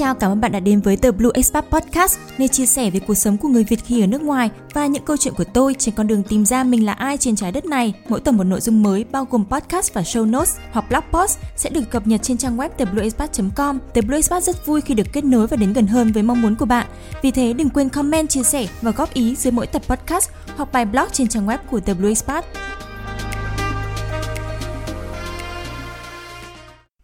chào, cảm ơn bạn đã đến với The Blue Expat Podcast, nơi chia sẻ về cuộc sống của người Việt khi ở nước ngoài và những câu chuyện của tôi trên con đường tìm ra mình là ai trên trái đất này. Mỗi tuần một nội dung mới bao gồm podcast và show notes hoặc blog post sẽ được cập nhật trên trang web theblueexpat.com. The Blue Expat rất vui khi được kết nối và đến gần hơn với mong muốn của bạn. Vì thế đừng quên comment, chia sẻ và góp ý dưới mỗi tập podcast hoặc bài blog trên trang web của The Blue Expat.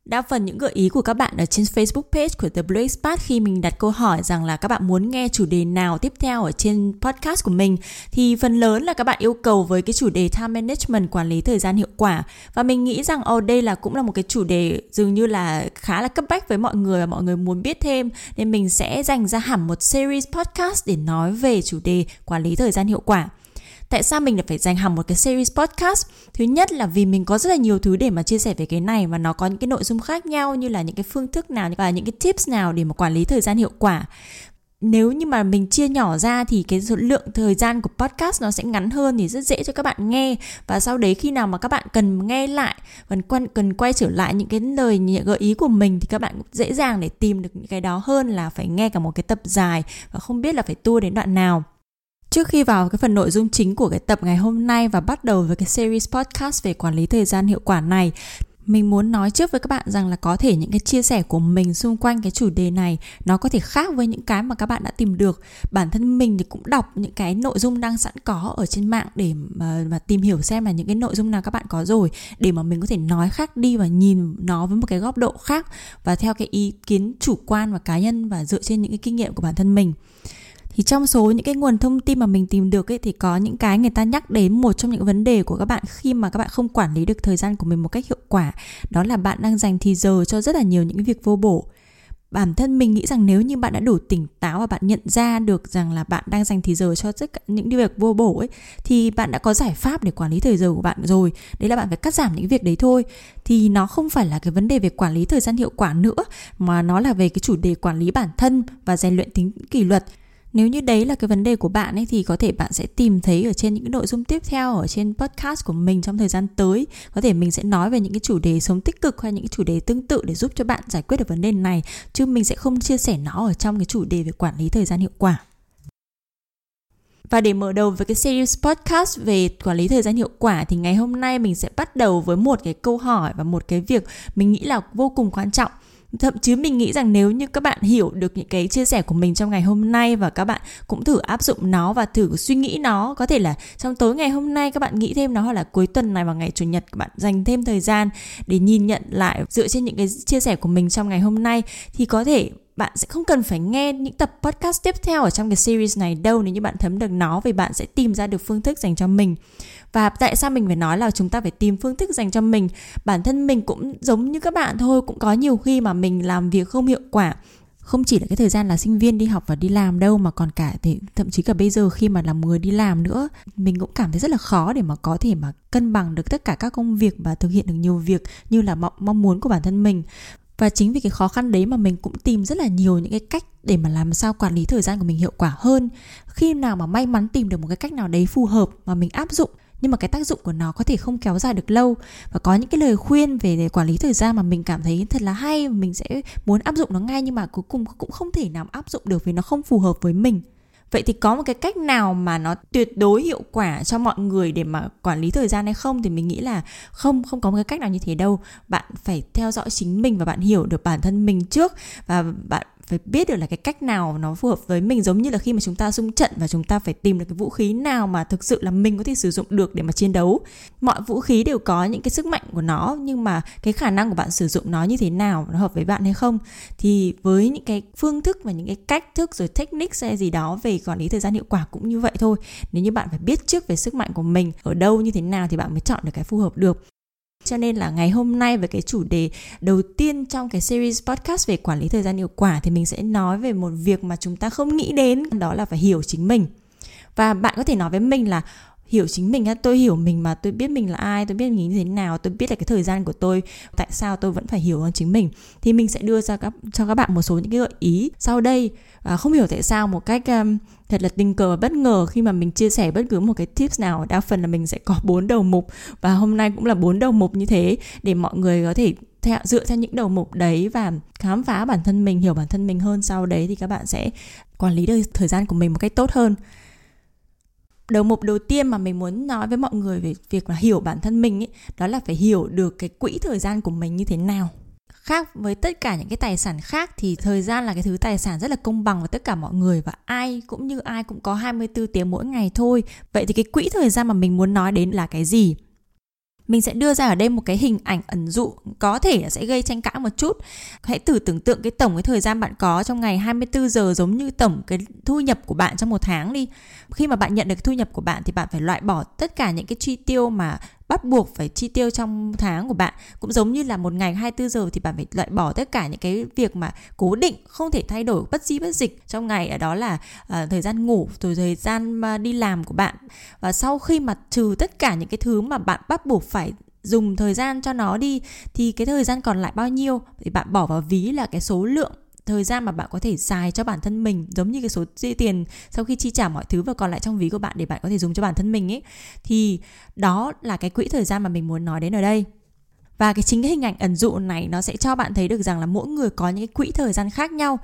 Đa phần những gợi ý của các bạn ở trên Facebook page của The Blue Expat khi mình đặt câu hỏi rằng là các bạn muốn nghe chủ đề nào tiếp theo ở trên podcast của mình thì phần lớn là các bạn yêu cầu với cái chủ đề time management quản lý thời gian hiệu quả. Và mình nghĩ rằng oh, đây là cũng là một cái chủ đề dường như là khá là cấp bách với mọi người và mọi người muốn biết thêm. Nên mình sẽ dành ra hẳn một series podcast để nói về chủ đề quản lý thời gian hiệu quả tại sao mình lại phải dành hẳn một cái series podcast? Thứ nhất là vì mình có rất là nhiều thứ để mà chia sẻ về cái này và nó có những cái nội dung khác nhau như là những cái phương thức nào và những cái tips nào để mà quản lý thời gian hiệu quả. Nếu như mà mình chia nhỏ ra thì cái số lượng thời gian của podcast nó sẽ ngắn hơn thì rất dễ cho các bạn nghe. Và sau đấy khi nào mà các bạn cần nghe lại, cần quan cần quay trở lại những cái lời gợi ý của mình thì các bạn cũng dễ dàng để tìm được những cái đó hơn là phải nghe cả một cái tập dài và không biết là phải tua đến đoạn nào. Trước khi vào cái phần nội dung chính của cái tập ngày hôm nay và bắt đầu với cái series podcast về quản lý thời gian hiệu quả này mình muốn nói trước với các bạn rằng là có thể những cái chia sẻ của mình xung quanh cái chủ đề này nó có thể khác với những cái mà các bạn đã tìm được. Bản thân mình thì cũng đọc những cái nội dung đang sẵn có ở trên mạng để mà, mà tìm hiểu xem là những cái nội dung nào các bạn có rồi để mà mình có thể nói khác đi và nhìn nó với một cái góc độ khác và theo cái ý kiến chủ quan và cá nhân và dựa trên những cái kinh nghiệm của bản thân mình thì trong số những cái nguồn thông tin mà mình tìm được ấy, thì có những cái người ta nhắc đến một trong những vấn đề của các bạn khi mà các bạn không quản lý được thời gian của mình một cách hiệu quả, đó là bạn đang dành thì giờ cho rất là nhiều những việc vô bổ. Bản thân mình nghĩ rằng nếu như bạn đã đủ tỉnh táo và bạn nhận ra được rằng là bạn đang dành thì giờ cho tất cả những việc vô bổ ấy, thì bạn đã có giải pháp để quản lý thời giờ của bạn rồi. Đấy là bạn phải cắt giảm những việc đấy thôi. Thì nó không phải là cái vấn đề về quản lý thời gian hiệu quả nữa, mà nó là về cái chủ đề quản lý bản thân và rèn luyện tính kỷ luật nếu như đấy là cái vấn đề của bạn ấy, thì có thể bạn sẽ tìm thấy ở trên những cái nội dung tiếp theo, ở trên podcast của mình trong thời gian tới. Có thể mình sẽ nói về những cái chủ đề sống tích cực hay những cái chủ đề tương tự để giúp cho bạn giải quyết được vấn đề này, chứ mình sẽ không chia sẻ nó ở trong cái chủ đề về quản lý thời gian hiệu quả. Và để mở đầu với cái series podcast về quản lý thời gian hiệu quả, thì ngày hôm nay mình sẽ bắt đầu với một cái câu hỏi và một cái việc mình nghĩ là vô cùng quan trọng thậm chí mình nghĩ rằng nếu như các bạn hiểu được những cái chia sẻ của mình trong ngày hôm nay và các bạn cũng thử áp dụng nó và thử suy nghĩ nó, có thể là trong tối ngày hôm nay các bạn nghĩ thêm nó hoặc là cuối tuần này vào ngày chủ nhật các bạn dành thêm thời gian để nhìn nhận lại dựa trên những cái chia sẻ của mình trong ngày hôm nay, thì có thể bạn sẽ không cần phải nghe những tập podcast tiếp theo ở trong cái series này đâu nếu như bạn thấm được nó vì bạn sẽ tìm ra được phương thức dành cho mình. Và tại sao mình phải nói là chúng ta phải tìm phương thức dành cho mình? Bản thân mình cũng giống như các bạn thôi, cũng có nhiều khi mà mình làm việc không hiệu quả. Không chỉ là cái thời gian là sinh viên đi học và đi làm đâu, mà còn cả thì thậm chí cả bây giờ khi mà làm người đi làm nữa, mình cũng cảm thấy rất là khó để mà có thể mà cân bằng được tất cả các công việc và thực hiện được nhiều việc như là mong muốn của bản thân mình và chính vì cái khó khăn đấy mà mình cũng tìm rất là nhiều những cái cách để mà làm sao quản lý thời gian của mình hiệu quả hơn. Khi nào mà may mắn tìm được một cái cách nào đấy phù hợp mà mình áp dụng, nhưng mà cái tác dụng của nó có thể không kéo dài được lâu. Và có những cái lời khuyên về để quản lý thời gian mà mình cảm thấy thật là hay, mình sẽ muốn áp dụng nó ngay nhưng mà cuối cùng cũng không thể nào áp dụng được vì nó không phù hợp với mình vậy thì có một cái cách nào mà nó tuyệt đối hiệu quả cho mọi người để mà quản lý thời gian hay không? Thì mình nghĩ là không không có một cái cách nào như thế đâu. Bạn phải theo dõi chính mình và bạn hiểu được bản thân mình trước và bạn phải biết được là cái cách nào nó phù hợp với mình, giống như là khi mà chúng ta xung trận và chúng ta phải tìm được cái vũ khí nào mà thực sự là mình có thể sử dụng được để mà chiến đấu. Mọi vũ khí đều có những cái sức mạnh của nó, nhưng mà cái khả năng của bạn sử dụng nó như thế nào, nó hợp với bạn hay không? Thì với những cái phương thức và những cái cách thức rồi technique hay gì đó về quản lý thời gian hiệu quả cũng như vậy thôi. Nếu như bạn phải biết trước về sức mạnh của mình, ở đâu như thế nào thì bạn mới chọn được cái phù hợp được cho nên là ngày hôm nay với cái chủ đề đầu tiên trong cái series podcast về quản lý thời gian hiệu quả thì mình sẽ nói về một việc mà chúng ta không nghĩ đến, đó là phải hiểu chính mình. Và bạn có thể nói với mình là hiểu chính mình tôi hiểu mình mà tôi biết mình là ai tôi biết mình như thế nào tôi biết là cái thời gian của tôi tại sao tôi vẫn phải hiểu hơn chính mình thì mình sẽ đưa ra các cho các bạn một số những cái gợi ý sau đây. Và không hiểu tại sao một cách um, thật là tình cờ và bất ngờ khi mà mình chia sẻ bất cứ một cái tips nào đa phần là mình sẽ có bốn đầu mục và hôm nay cũng là bốn đầu mục như thế để mọi người có thể theo dựa theo những đầu mục đấy và khám phá bản thân mình hiểu bản thân mình hơn. Sau đấy thì các bạn sẽ quản lý được thời gian của mình một cách tốt hơn đầu mục đầu tiên mà mình muốn nói với mọi người về việc là hiểu bản thân mình ấy đó là phải hiểu được cái quỹ thời gian của mình như thế nào khác với tất cả những cái tài sản khác thì thời gian là cái thứ tài sản rất là công bằng với tất cả mọi người và ai cũng như ai cũng có 24 tiếng mỗi ngày thôi. Vậy thì cái quỹ thời gian mà mình muốn nói đến là cái gì? Mình sẽ đưa ra ở đây một cái hình ảnh ẩn dụ, có thể là sẽ gây tranh cãi một chút. Hãy thử tưởng tượng cái tổng cái thời gian bạn có trong ngày 24 giờ giống như tổng cái thu nhập của bạn trong một tháng đi. Khi mà bạn nhận được thu nhập của bạn thì bạn phải loại bỏ tất cả những cái chi tiêu mà bắt buộc phải chi tiêu trong tháng của bạn. Cũng giống như là một ngày 24 giờ thì bạn phải loại bỏ tất cả những cái việc mà cố định không thể thay đổi bất di bất dịch trong ngày. Ở đó là uh, thời gian ngủ rồi thời gian uh, đi làm của bạn. Và sau khi mà trừ tất cả những cái thứ mà bạn bắt buộc phải dùng thời gian cho nó đi thì cái thời gian còn lại bao nhiêu? Thì bạn bỏ vào ví là cái số lượng thời gian mà bạn có thể xài cho bản thân mình, giống như cái số tiền sau khi chi trả mọi thứ và còn lại trong ví của bạn để bạn có thể dùng cho bản thân mình ấy, thì đó là cái quỹ thời gian mà mình muốn nói đến ở đây. Và cái chính cái hình ảnh ẩn dụ này nó sẽ cho bạn thấy được rằng là mỗi người có những cái quỹ thời gian khác nhau.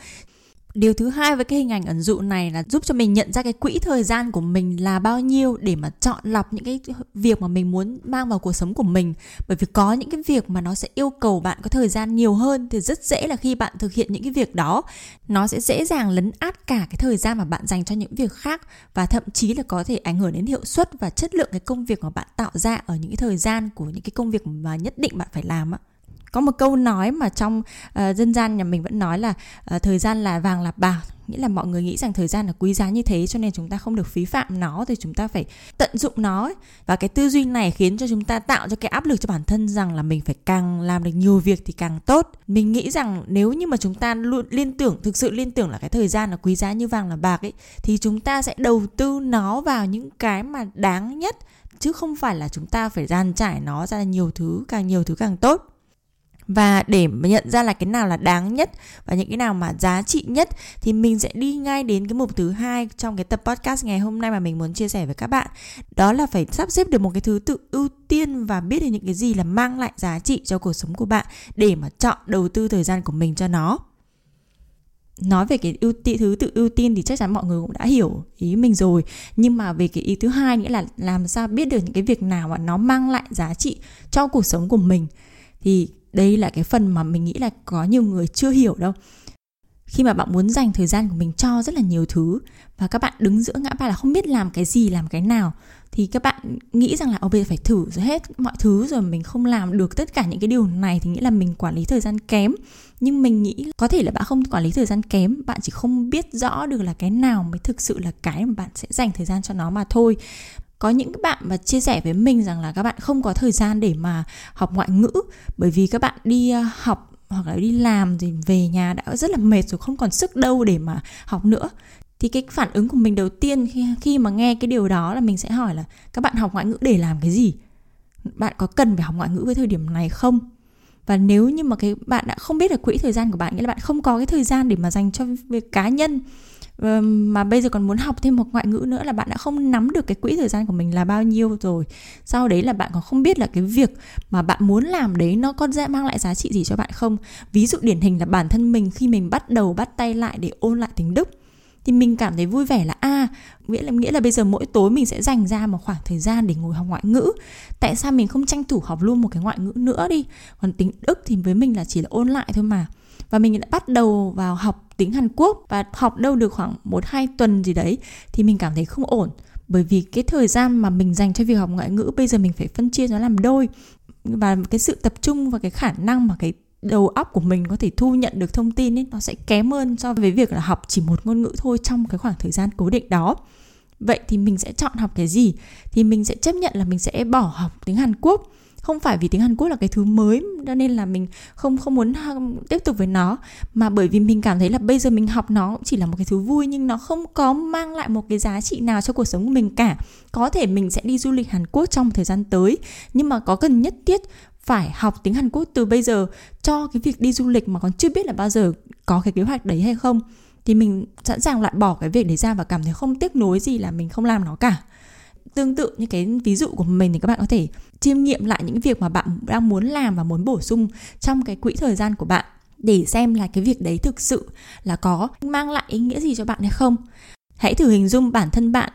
Điều thứ hai với cái hình ảnh ẩn dụ này là giúp cho mình nhận ra cái quỹ thời gian của mình là bao nhiêu để mà chọn lọc những cái việc mà mình muốn mang vào cuộc sống của mình. Bởi vì có những cái việc mà nó sẽ yêu cầu bạn có thời gian nhiều hơn thì rất dễ là khi bạn thực hiện những cái việc đó, nó sẽ dễ dàng lấn át cả cái thời gian mà bạn dành cho những việc khác và thậm chí là có thể ảnh hưởng đến hiệu suất và chất lượng cái công việc mà bạn tạo ra ở những cái thời gian của những cái công việc mà nhất định bạn phải làm ạ có một câu nói mà trong uh, dân gian nhà mình vẫn nói là uh, thời gian là vàng là bạc. Nghĩa là mọi người nghĩ rằng thời gian là quý giá như thế cho nên chúng ta không được phí phạm nó thì chúng ta phải tận dụng nó ấy. và cái tư duy này khiến cho chúng ta tạo cho cái áp lực cho bản thân rằng là mình phải càng làm được nhiều việc thì càng tốt. Mình nghĩ rằng nếu như mà chúng ta luôn liên tưởng thực sự liên tưởng là cái thời gian là quý giá như vàng là bạc ấy thì chúng ta sẽ đầu tư nó vào những cái mà đáng nhất chứ không phải là chúng ta phải dàn trải nó ra nhiều thứ càng nhiều thứ càng tốt và để mà nhận ra là cái nào là đáng nhất và những cái nào mà giá trị nhất thì mình sẽ đi ngay đến cái mục thứ hai trong cái tập podcast ngày hôm nay mà mình muốn chia sẻ với các bạn. Đó là phải sắp xếp được một cái thứ tự ưu tiên và biết được những cái gì là mang lại giá trị cho cuộc sống của bạn để mà chọn đầu tư thời gian của mình cho nó. Nói về cái ưu tiên thứ tự ưu tiên thì chắc chắn mọi người cũng đã hiểu ý mình rồi. Nhưng mà về cái ý thứ hai nghĩa là làm sao biết được những cái việc nào mà nó mang lại giá trị cho cuộc sống của mình. Thì đây là cái phần mà mình nghĩ là có nhiều người chưa hiểu đâu. Khi mà bạn muốn dành thời gian của mình cho rất là nhiều thứ và các bạn đứng giữa ngã ba là không biết làm cái gì, làm cái nào, thì các bạn nghĩ rằng là ô bây giờ phải thử rồi hết mọi thứ rồi mình không làm được tất cả những cái điều này thì nghĩ là mình quản lý thời gian kém. Nhưng mình nghĩ có thể là bạn không quản lý thời gian kém, bạn chỉ không biết rõ được là cái nào mới thực sự là cái mà bạn sẽ dành thời gian cho nó mà thôi có những các bạn mà chia sẻ với mình rằng là các bạn không có thời gian để mà học ngoại ngữ, bởi vì các bạn đi ờ, học hoặc là đi làm thì về nhà đã rất là mệt rồi, không còn sức đâu để mà học nữa. Thì cái phản ứng của mình đầu tiên khi khi mà nghe cái điều đó là mình sẽ hỏi là, các bạn học ngoại ngữ để làm cái gì? Bạn có cần phải học ngoại ngữ với thời điểm này không? Và nếu như mà cái bạn đã không biết được quỹ thời gian của bạn nghĩa là bạn không có cái thời gian để mà dành cho việc cá nhân mà bây giờ còn muốn học thêm một ngoại ngữ nữa là bạn đã không nắm được cái quỹ thời gian của mình là bao nhiêu rồi. Sau đấy là bạn còn không biết là cái việc mà bạn muốn làm đấy nó có mang lại giá trị gì cho bạn không? Ví dụ điển hình là bản thân mình khi mình bắt đầu bắt tay lại để ôn lại tiếng đức thì mình cảm thấy vui vẻ là a à, nghĩa là nghĩa là bây giờ mỗi tối mình sẽ dành ra một khoảng thời gian để ngồi học ngoại ngữ. Tại sao mình không tranh thủ học luôn một cái ngoại ngữ nữa đi? Còn tiếng đức thì với mình là chỉ là ôn lại thôi mà và mình đã bắt đầu vào học tiếng Hàn Quốc. Và học đâu được khoảng 1 2 tuần gì đấy thì mình cảm thấy không ổn. Bởi vì cái thời gian mà mình dành cho việc học ngoại ngữ bây giờ mình phải phân chia nó làm đôi. Và cái sự tập trung và cái khả năng mà cái đầu óc của mình có thể thu nhận được thông tin ấy, nó sẽ kém hơn so với việc là học chỉ một ngôn ngữ thôi trong cái khoảng thời gian cố định đó. Vậy thì mình sẽ chọn học cái gì? Thì mình sẽ chấp nhận là mình sẽ bỏ học tiếng Hàn Quốc không phải vì tiếng Hàn Quốc là cái thứ mới, cho nên là mình không không muốn tiếp tục với nó. Mà bởi vì mình cảm thấy là bây giờ mình học nó cũng chỉ là một cái thứ vui, nhưng nó không có mang lại một cái giá trị nào cho cuộc sống của mình cả. Có thể mình sẽ đi du lịch Hàn Quốc trong thời gian tới, nhưng mà có cần nhất thiết phải học tiếng Hàn Quốc từ bây giờ cho cái việc đi du lịch mà còn chưa biết là bao giờ có cái kế hoạch đấy hay không, thì mình sẵn sàng loại bỏ cái việc đấy ra và cảm thấy không tiếc nuối gì là mình không làm nó cả tương tự như cái ví dụ của mình thì các bạn có thể chiêm nghiệm lại những việc mà bạn đang muốn làm và muốn bổ sung trong cái quỹ thời gian của bạn để xem là cái việc đấy thực sự là có mang lại ý nghĩa gì cho bạn hay không. Hãy thử hình dung bản thân bạn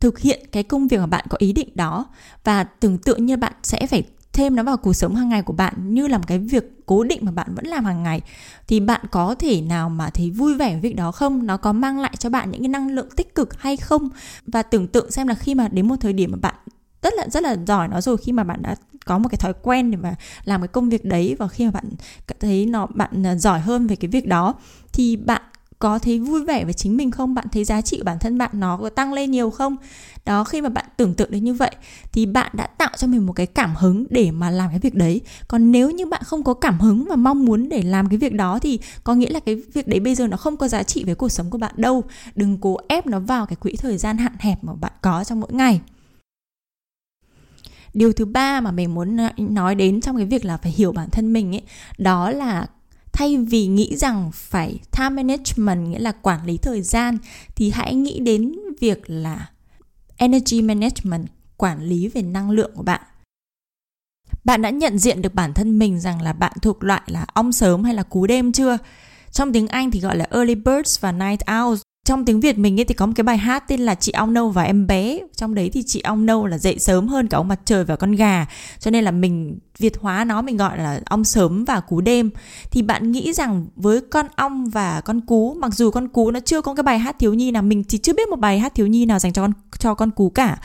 thực hiện cái công việc mà bạn có ý định đó và tưởng tượng như bạn sẽ phải thêm nó vào cuộc sống hàng ngày của bạn như là một cái việc cố định mà bạn vẫn làm hàng ngày, thì bạn có thể nào mà thấy vui vẻ với việc đó không? Nó có mang lại cho bạn những cái năng lượng tích cực hay không? Và tưởng tượng xem là khi mà đến một thời điểm mà bạn rất là rất là giỏi nó rồi, khi mà bạn đã có một cái thói quen để mà làm cái công việc đấy, và khi mà bạn thấy nó, bạn à, giỏi hơn về cái việc đó, thì bạn có thấy vui vẻ với chính mình không? Bạn thấy giá trị của bản thân bạn nó có tăng lên nhiều không? Đó, khi mà bạn tưởng tượng đến như vậy, thì bạn đã tạo cho mình một cái cảm hứng để mà làm cái việc đấy. Còn nếu như bạn không có cảm hứng và mong muốn để làm cái việc đó, thì có nghĩa là cái việc đấy bây giờ nó không có giá trị với cuộc sống của bạn đâu. Đừng cố ép nó vào cái quỹ thời gian hạn hẹp mà bạn có trong mỗi ngày. Điều thứ ba mà mình muốn ờ, nói đến trong cái việc là phải hiểu bản thân mình ấy, đó là thay vì nghĩ rằng phải time management, nghĩa là quản lý thời gian, thì hãy nghĩ đến việc là energy management, quản lý về năng lượng của bạn. Bạn đã nhận diện được bản thân mình rằng là bạn thuộc loại là ong sớm hay là cú đêm chưa? Trong tiếng Anh thì gọi là early birds và night owls trong tiếng Việt mình ấy thì có một cái bài hát tên là chị ong nâu và em bé. Trong đấy thì chị ong nâu là dậy sớm hơn cả ông mặt trời và con gà. Cho nên là mình, việt hóa nó mình gọi là ong sớm và cú đêm. Thì bạn nghĩ rằng với con ong và con cú, mặc dù con cú nó chưa có cái bài hát thiếu nhi nào, mình thì chưa biết một bài hát thiếu nhi nào dành cho con cho con cú cả.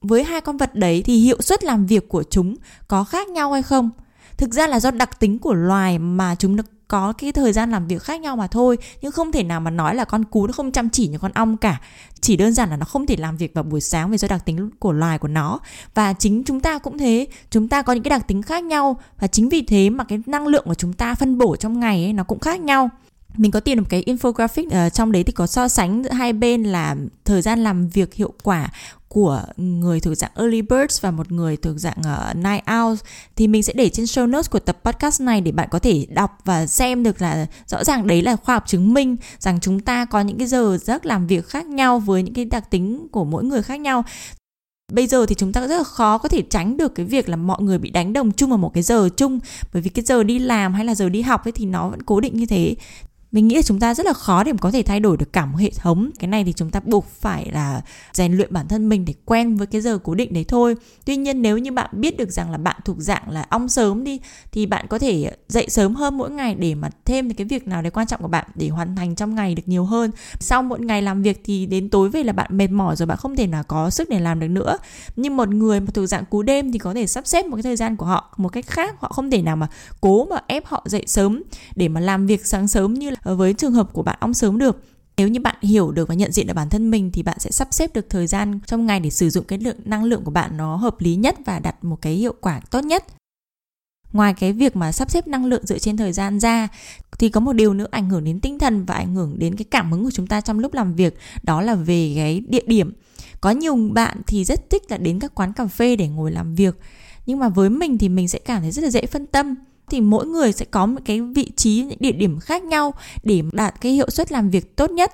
Với hai con vật đấy thì hiệu suất làm việc của chúng có khác nhau hay không? Thực ra là do đặc tính của loài mà chúng có cái thời gian làm việc khác nhau mà thôi. Nhưng không thể nào mà nói là con cú nó không chăm chỉ như con ong cả. Chỉ đơn giản là nó không thể làm việc vào buổi sáng vì do đặc tính của loài của nó. Và chính chúng ta cũng thế. Chúng ta có những cái đặc tính khác nhau. Và chính vì thế mà cái năng lượng của chúng ta phân bổ trong ngày ấy, nó cũng khác nhau mình có tìm được một cái infographic uh, trong đấy thì có so sánh giữa hai bên là thời gian làm việc hiệu quả của người thuộc dạng early birds và một người thuộc dạng uh, night owls. Thì mình sẽ để trên show notes của tập podcast này để bạn có thể đọc và xem được là rõ ràng đấy là khoa học chứng minh rằng chúng ta có những cái giờ giấc làm việc khác nhau với những cái đặc tính của mỗi người khác nhau. Bây giờ thì chúng ta rất là khó có thể tránh được cái việc là mọi người bị đánh đồng chung vào một cái giờ chung bởi vì cái giờ đi làm hay là giờ đi học ấy thì nó vẫn cố định như thế mình nghĩ là chúng ta rất là khó để có thể thay đổi được cả một hệ thống. Cái này thì chúng ta buộc phải là rèn luyện bản thân mình để quen với cái giờ cố định đấy thôi. Tuy nhiên nếu như bạn biết được rằng là bạn thuộc dạng là ong sớm đi, thì bạn có thể dậy sớm hơn mỗi ngày để mà thêm cái việc nào đấy quan trọng của bạn để hoàn thành trong ngày được nhiều hơn. Sau một ngày làm việc thì đến tối về là bạn mệt mỏi rồi, bạn không thể nào có sức để làm được nữa. Nhưng một người mà thuộc dạng cú đêm thì có thể sắp xếp một cái thời gian của họ một cách khác. Họ không thể nào mà cố mà ép họ dậy sớm để mà làm việc sáng sớm như là Ờ, với trường hợp của bạn ong sớm được, nếu như bạn hiểu được và nhận diện được bản thân mình thì bạn sẽ sắp xếp được thời gian trong ngày để sử dụng cái lượng năng lượng của bạn nó hợp lý nhất và đạt một cái hiệu quả tốt nhất. Ngoài cái việc mà sắp xếp năng lượng dựa trên thời gian ra, thì có một điều nữa ảnh hưởng đến tinh thần và ảnh hưởng đến cái cảm hứng của chúng ta trong lúc làm việc, đó là về cái địa điểm. Có nhiều bạn thì rất thích là đến các quán cà phê để ngồi làm việc, nhưng mà với mình thì mình sẽ cảm thấy rất là dễ phân tâm thì mỗi người sẽ có một cái vị trí, những địa điểm khác nhau để đạt cái hiệu suất làm việc tốt nhất.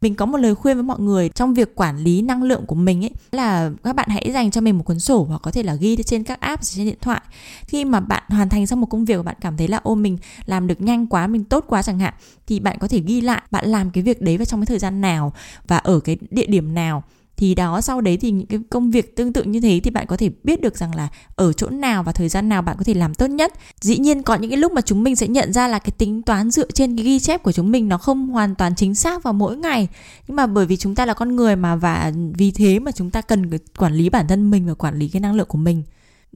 Mình có một lời khuyên với mọi người trong việc quản lý năng lượng của mình ấy, là các bạn hãy dành cho mình một cuốn sổ hoặc có thể là ghi trên các app trên điện thoại. Khi mà bạn hoàn thành xong một công việc và bạn cảm thấy là, ô, mình làm được nhanh quá, mình tốt quá chẳng hạn, thì bạn có thể ghi lại bạn làm cái việc đấy vào trong cái thời gian nào và ở cái địa điểm nào thì đó, sau đấy thì những cái công việc tương tự như thế thì bạn có thể biết được rằng là ở chỗ nào và thời gian nào bạn có thể làm tốt nhất. Dĩ nhiên có những cái lúc mà chúng mình sẽ nhận ra là cái tính toán dựa trên cái ghi chép của chúng mình nó không hoàn toàn chính xác vào mỗi ngày. Nhưng mà bởi vì chúng ta là con người mà và vì thế mà chúng ta cần quản lý bản thân mình và quản lý cái năng lượng của mình.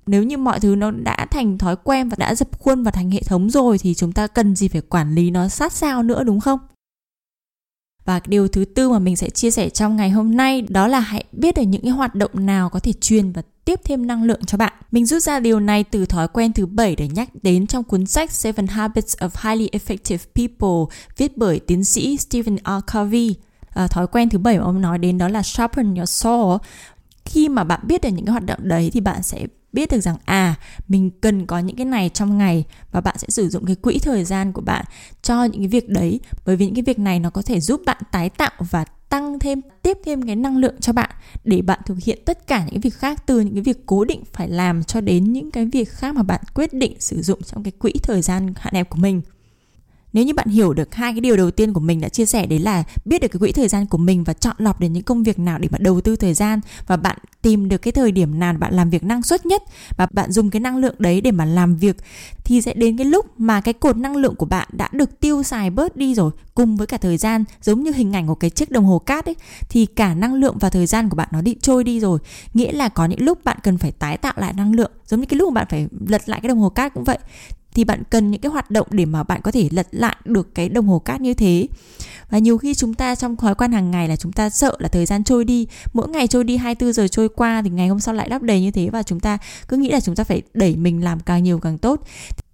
Nếu như mọi thứ nó đã thành thói quen và đã dập khuôn và thành hệ thống rồi thì chúng ta cần gì phải quản lý nó sát sao nữa, đúng không? Và điều thứ tư mà mình sẽ chia sẻ trong ngày hôm nay đó là hãy biết được những cái hoạt động nào có thể truyền và tiếp thêm năng lượng cho bạn. Mình rút ra điều này từ thói quen thứ bảy để nhắc đến trong cuốn sách Seven Habits of Highly Effective People viết bởi tiến sĩ Stephen R. Covey. À, thói quen thứ bảy mà ông nói đến đó là sharpen your saw. Khi mà bạn biết được những cái hoạt động đấy thì bạn sẽ biết được rằng à mình cần có những cái này trong ngày và bạn sẽ sử dụng cái quỹ thời gian của bạn cho những cái việc đấy. Bởi vì những cái việc này nó có thể giúp bạn tái tạo và tăng thêm, tiếp thêm cái năng lượng cho bạn để bạn thực hiện tất cả những cái việc khác từ những cái việc cố định phải làm cho đến những cái việc khác mà bạn quyết định sử dụng trong cái quỹ thời gian hạn hẹp của mình nếu như bạn hiểu được hai cái điều đầu tiên của mình đã chia sẻ đấy là biết được cái quỹ thời gian của mình và chọn lọc đến những công việc nào để bạn đầu tư thời gian và bạn tìm được cái thời điểm nào bạn làm việc năng suất nhất và bạn dùng cái năng lượng đấy để mà làm việc, thì sẽ đến cái lúc mà cái cột năng lượng của bạn đã được tiêu xài bớt đi rồi, cùng với cả thời gian, giống như hình ảnh của cái chiếc đồng hồ cát ấy, thì cả năng lượng và thời gian của bạn nó bị trôi đi rồi. Nghĩa là có những lúc bạn cần phải tái tạo lại năng lượng, giống như cái lúc mà bạn phải lật lại cái đồng hồ cát cũng vậy thì bạn cần những cái hoạt động để mà bạn có thể lật lại được cái đồng hồ cát như thế. Và nhiều khi chúng ta trong thói quen hàng ngày là chúng ta sợ là thời gian trôi đi, mỗi ngày trôi đi 24 giờ trôi qua thì ngày hôm sau lại đắp đầy như thế và chúng ta cứ nghĩ là chúng ta phải đẩy mình làm càng nhiều càng tốt.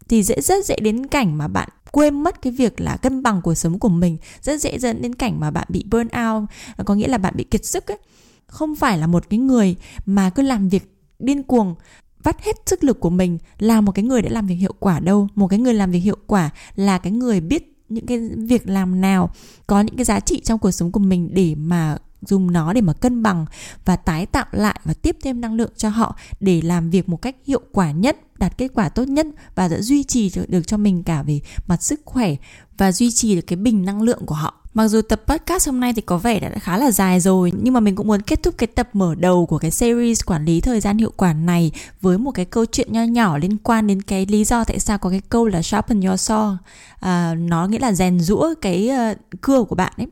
Thì dễ, rất dễ đến cảnh mà bạn quên mất cái việc là cân bằng cuộc sống của mình, rất dễ dẫn đến cảnh mà bạn bị burn out, có nghĩa là bạn bị kiệt sức ấy. Không phải là một cái người mà cứ làm việc điên cuồng vắt hết sức lực của mình là một cái người đã làm việc hiệu quả đâu. Một cái người làm việc hiệu quả là cái người biết những cái việc làm nào, có những cái giá trị trong cuộc sống của mình để mà dùng nó để mà cân bằng và tái tạo lại và tiếp thêm năng lượng cho họ để làm việc một cách hiệu quả nhất, đạt kết quả tốt nhất và đã duy trì được cho mình cả về mặt sức khỏe và duy trì được cái bình năng lượng của họ. Mặc dù tập podcast hôm nay thì có vẻ đã khá là dài rồi Nhưng mà mình cũng muốn kết thúc cái tập mở đầu của cái series quản lý thời gian hiệu quả này Với một cái câu chuyện nho nhỏ liên quan đến cái lý do tại sao có cái câu là sharpen your saw. À, Nó nghĩa là rèn rũa cái uh, cưa của bạn ấy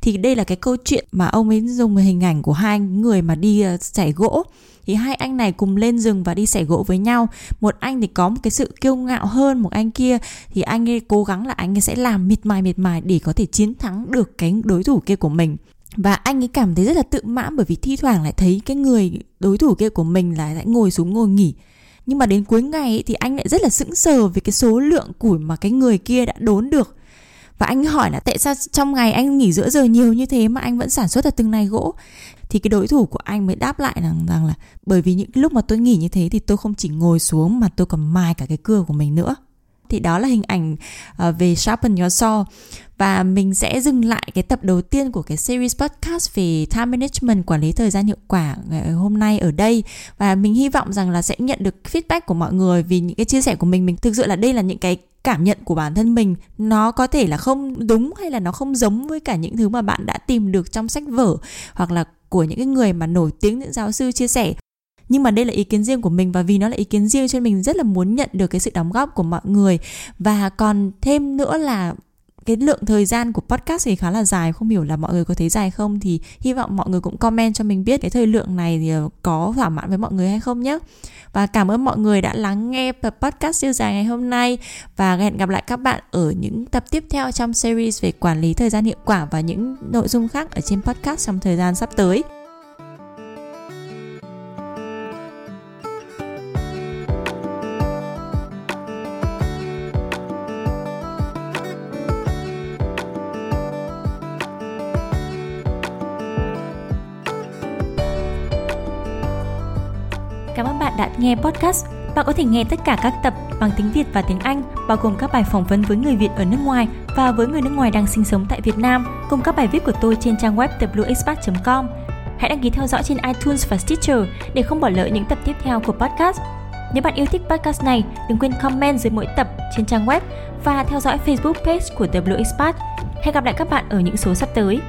thì đây là cái câu chuyện mà ông ấy dùng hình ảnh của hai người mà đi uh, gỗ. Thì hai anh này cùng lên rừng và đi xẻ gỗ với nhau. Một anh thì có một cái sự kiêu ngạo hơn một anh kia thì anh ấy cố gắng là anh ấy sẽ làm miệt mài miệt mài để có thể chiến thắng được cái đối thủ kia của mình. Và anh ấy cảm thấy rất là tự mãn bởi vì thi thoảng lại thấy cái người đối thủ kia của mình là lại ngồi xuống ngồi nghỉ. Nhưng mà đến cuối ngày ấy, thì anh lại rất là sững sờ về cái số lượng củi mà cái người kia đã đốn được và anh hỏi là tại sao trong ngày anh nghỉ giữa giờ nhiều như thế mà anh vẫn sản xuất được từng này gỗ? Thì cái đối thủ của anh mới đáp lại rằng rằng là bởi vì những lúc mà tôi nghỉ như thế thì tôi không chỉ ngồi xuống mà tôi còn mài cả cái cưa của mình nữa. Thì đó là hình ảnh ờ, về sharpen your saw. Và mình sẽ dừng lại cái tập đầu tiên của cái series podcast về time management, quản lý thời gian hiệu quả ngày hôm nay ở đây. Và mình hy vọng rằng là sẽ nhận được feedback của mọi người vì những cái chia sẻ của mình. Mình thực sự là đây là những cái cảm nhận của bản thân mình nó có thể là không đúng hay là nó không giống với cả những thứ mà bạn đã tìm được trong sách vở hoặc là của những cái người mà nổi tiếng, những giáo sư chia sẻ. Nhưng mà đây là ý kiến riêng của mình và vì nó là ý kiến riêng cho nên mình rất là muốn nhận được cái sự đóng góp của mọi người. Và còn thêm nữa là cái lượng thời gian của podcast thì khá là dài, không hiểu là mọi người có thấy dài không? Thì hy vọng mọi người cũng comment cho mình biết cái thời lượng này thì ờ, có thỏa mãn với mọi người hay không nhé và cảm ơn mọi người đã lắng nghe podcast siêu dài ngày hôm nay. Và hẹn gặp lại các bạn ở những tập tiếp theo trong series về quản lý thời gian hiệu quả và những nội dung khác ở trên podcast trong thời gian sắp tới. Đã nghe podcast. Bạn có thể nghe tất cả các tập bằng tiếng Việt và tiếng Anh, bao gồm các bài phỏng vấn với người Việt ở nước ngoài và với người nước ngoài đang sinh sống tại Việt Nam, cùng các bài viết của tôi trên trang web wexpat.com. Hãy đăng ký theo dõi trên iTunes và Stitcher để không bỏ lỡ những tập tiếp theo của podcast. Nếu bạn yêu thích podcast này, đừng quên comment dưới mỗi tập trên trang web và theo dõi Facebook page của WXpat. Hẹn gặp lại các bạn ở những số sắp tới.